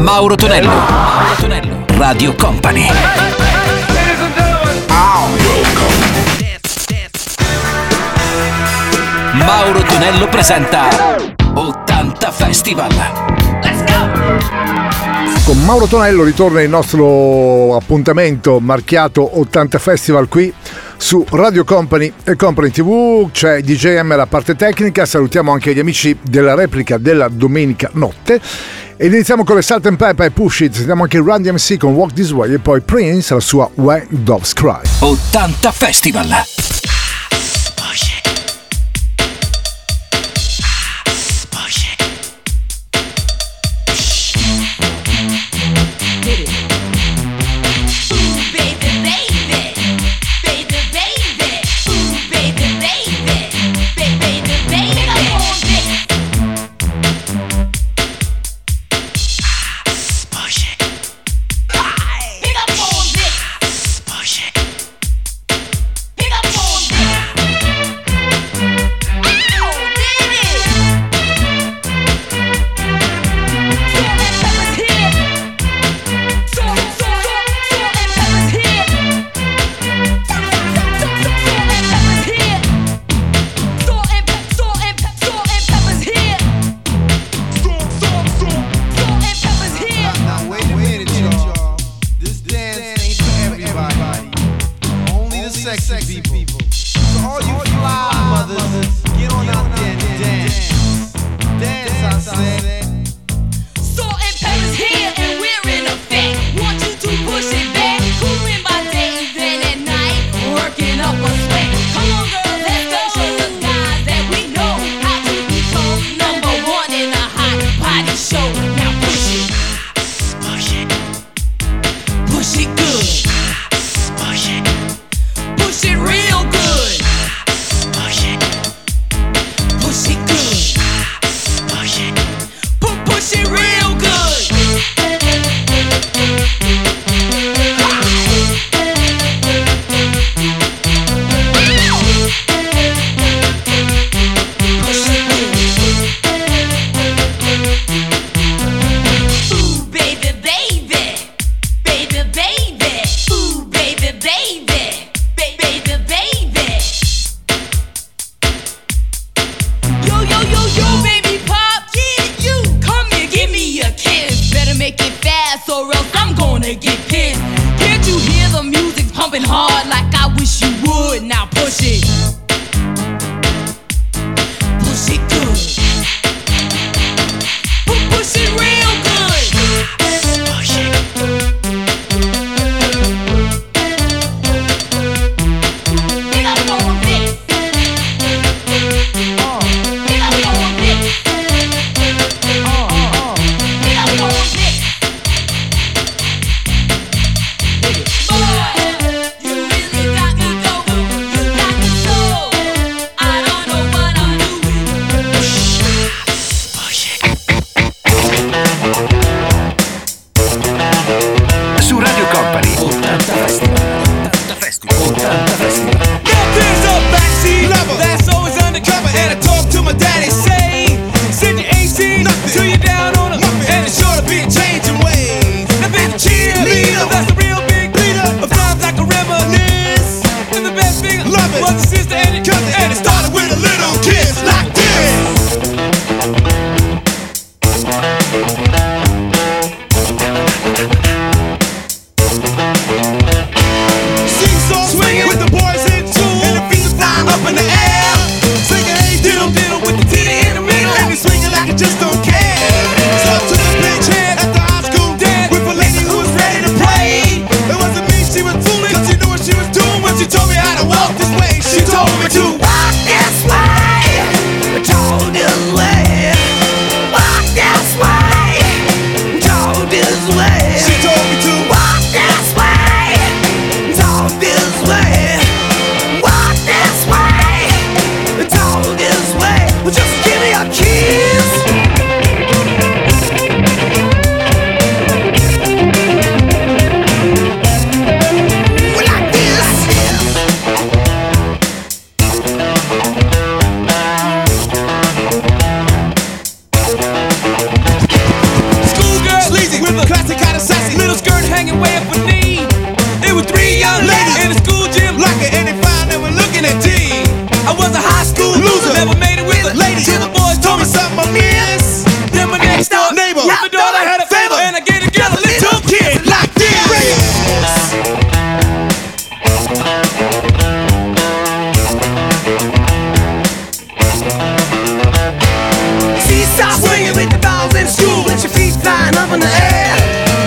Mauro Tonello. Mauro Tonello. Radio Company. Mauro Tonello presenta 80 Festival. Con Mauro Tonello ritorna il nostro appuntamento marchiato 80 Festival qui su Radio Company e Company TV, c'è DJM alla parte tecnica, salutiamo anche gli amici della replica della domenica notte ed iniziamo con le Salt and Pepper e Push It, sentiamo anche Run DMC con Walk This Way e poi Prince la sua When Doves Cry. 80 Festival.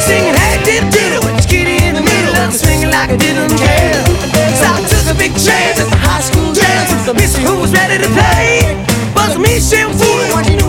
singing, hey, with the in the middle, swinging like I didn't care. So I took a big chance at the high school dance the miss who was ready to play, but me, she was fooling.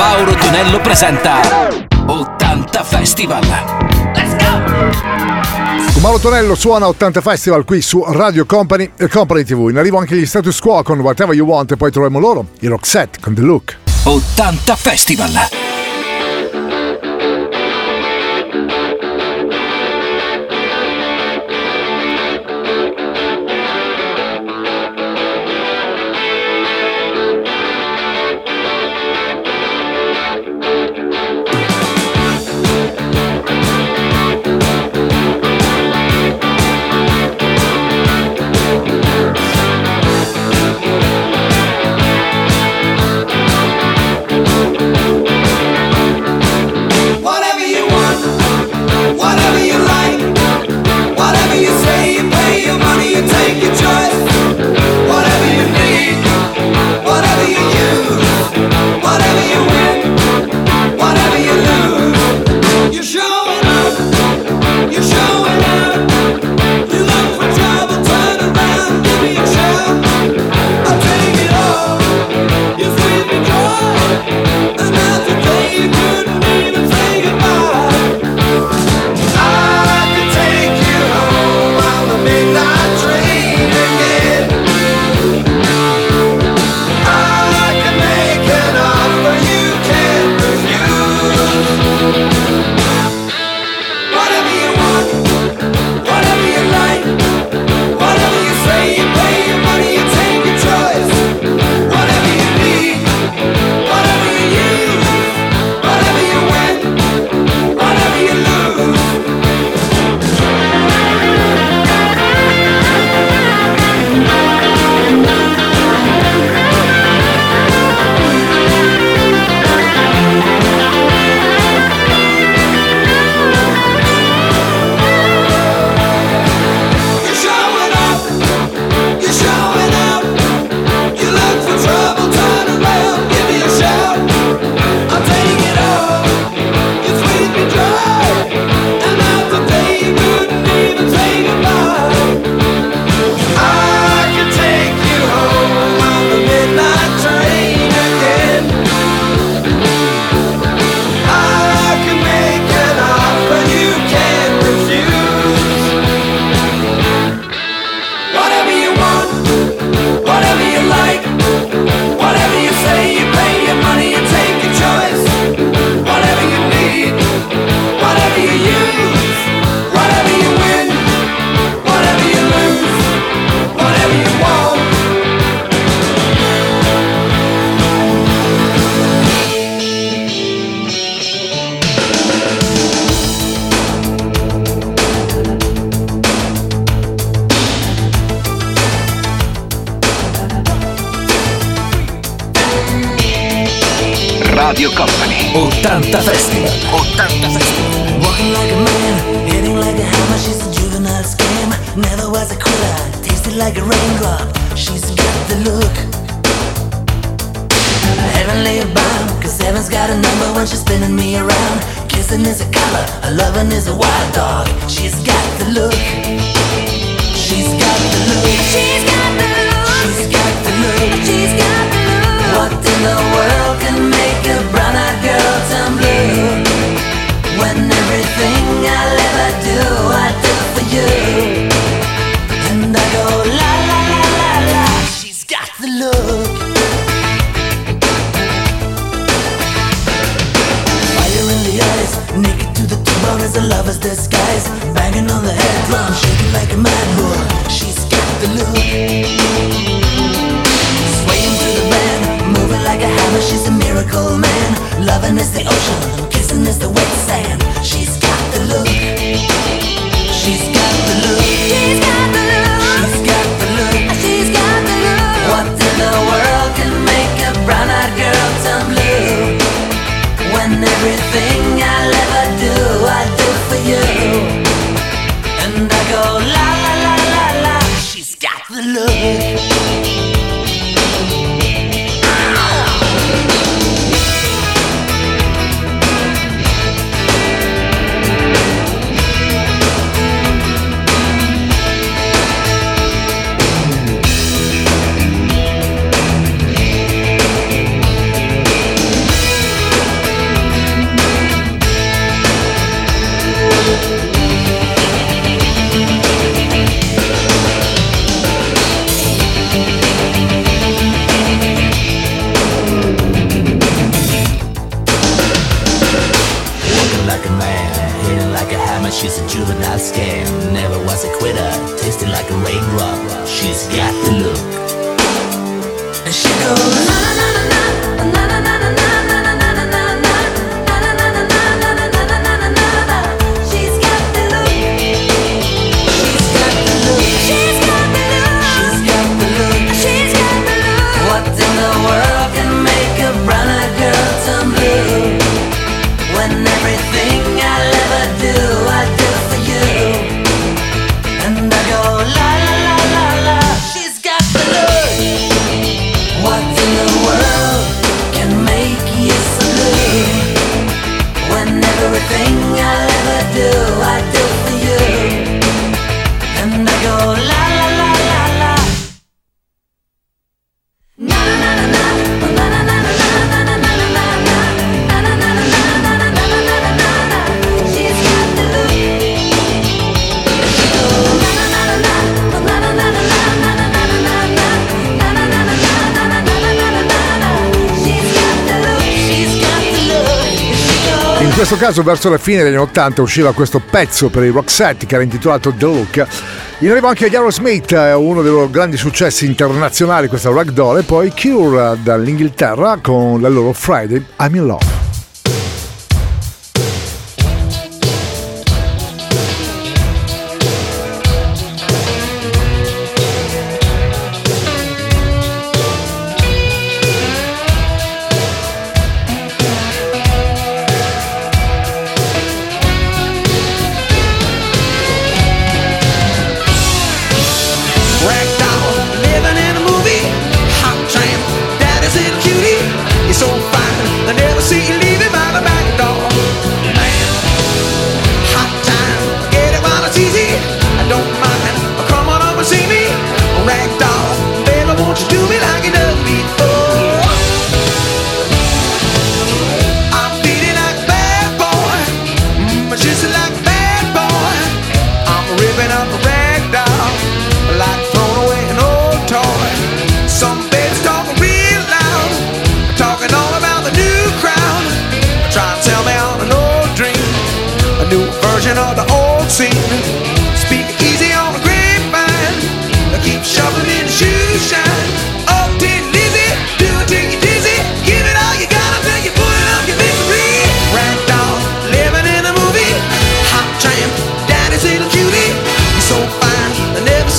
Mauro Tonello presenta 80 Festival. Let's go! Mauro Tonello suona 80 Festival qui su Radio Company e Company TV. In arrivo anche gli status quo con Whatever You Want e poi troviamo loro, i Roxette con The Look. 80 Festival. Naked to the bone as a lover's disguise. Banging on the head drum, shaking like a mad bull. She's got the look. Swaying through the band, moving like a hammer. She's a miracle man. Loving is the ocean, kissing is the wet sand. She's got the look. She's got the look. She's got the look. She's got the look. She's got the look. What in the world can make a brown-eyed girl turn blue? When everything I'll ever do, I do for you. And I go la la la la la. She's got the look. Scam. Never was a quitter, tasting like a raindrop. She's got the look. And she goes caso, verso la fine degli anni 80 usciva questo pezzo per i Roxette che era intitolato The Look. In arrivo anche agli Aerosmith, eh, uno dei loro grandi successi internazionali, questa Ragdoll, e poi Cure dall'Inghilterra con la loro Friday I'm in Love.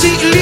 she leaves.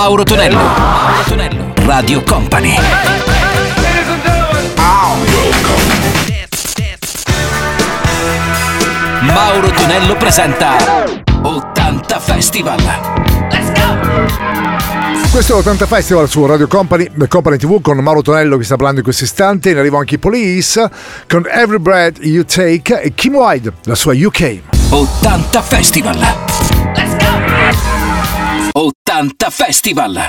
Mauro Tonello. Mauro Tonello. Radio Company. Mauro Tonello presenta 80 Festival. Let's go! Questo è 80 Festival su Radio Company, Company TV con Mauro Tonello che sta parlando in questo istante. In arrivo anche i Police con Every Bread You Take e Kim Wide, la sua UK. 80 Festival. Let's go! 80 Festival!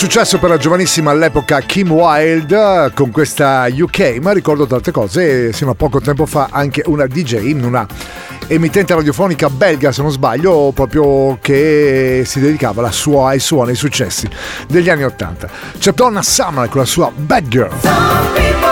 successo per la giovanissima all'epoca Kim Wilde eh, con questa UK, ma ricordo tante cose, eh, sino a poco tempo fa anche una DJ in una emittente radiofonica belga se non sbaglio proprio che si dedicava alla sua, ai suoni, ai successi degli anni 80 c'è Donna Summer con la sua Bad Girl.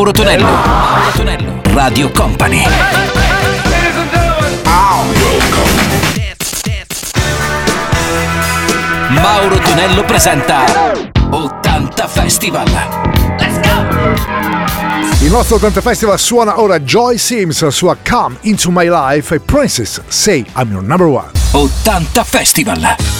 Mauro Tonello. Mauro Tonello. Radio Company. Mauro Tonello presenta 80 Festival. Let's go! Il nostro 80 Festival suona ora Joy Sims, la sua Come Into My Life e Princess Say I'm Your Number One. 80 Festival.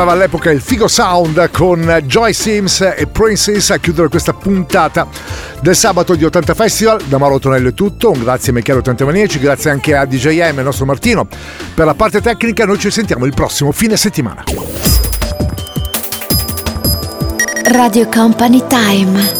chiamava all'epoca il Figo Sound con Joy Sims e Princess a chiudere questa puntata del sabato di 80 Festival. Da Mauro Tonello è tutto, un grazie a Michele 80maniaci, grazie anche a DJM e nostro Martino per la parte tecnica. Noi ci sentiamo il prossimo fine settimana. Radio Company Time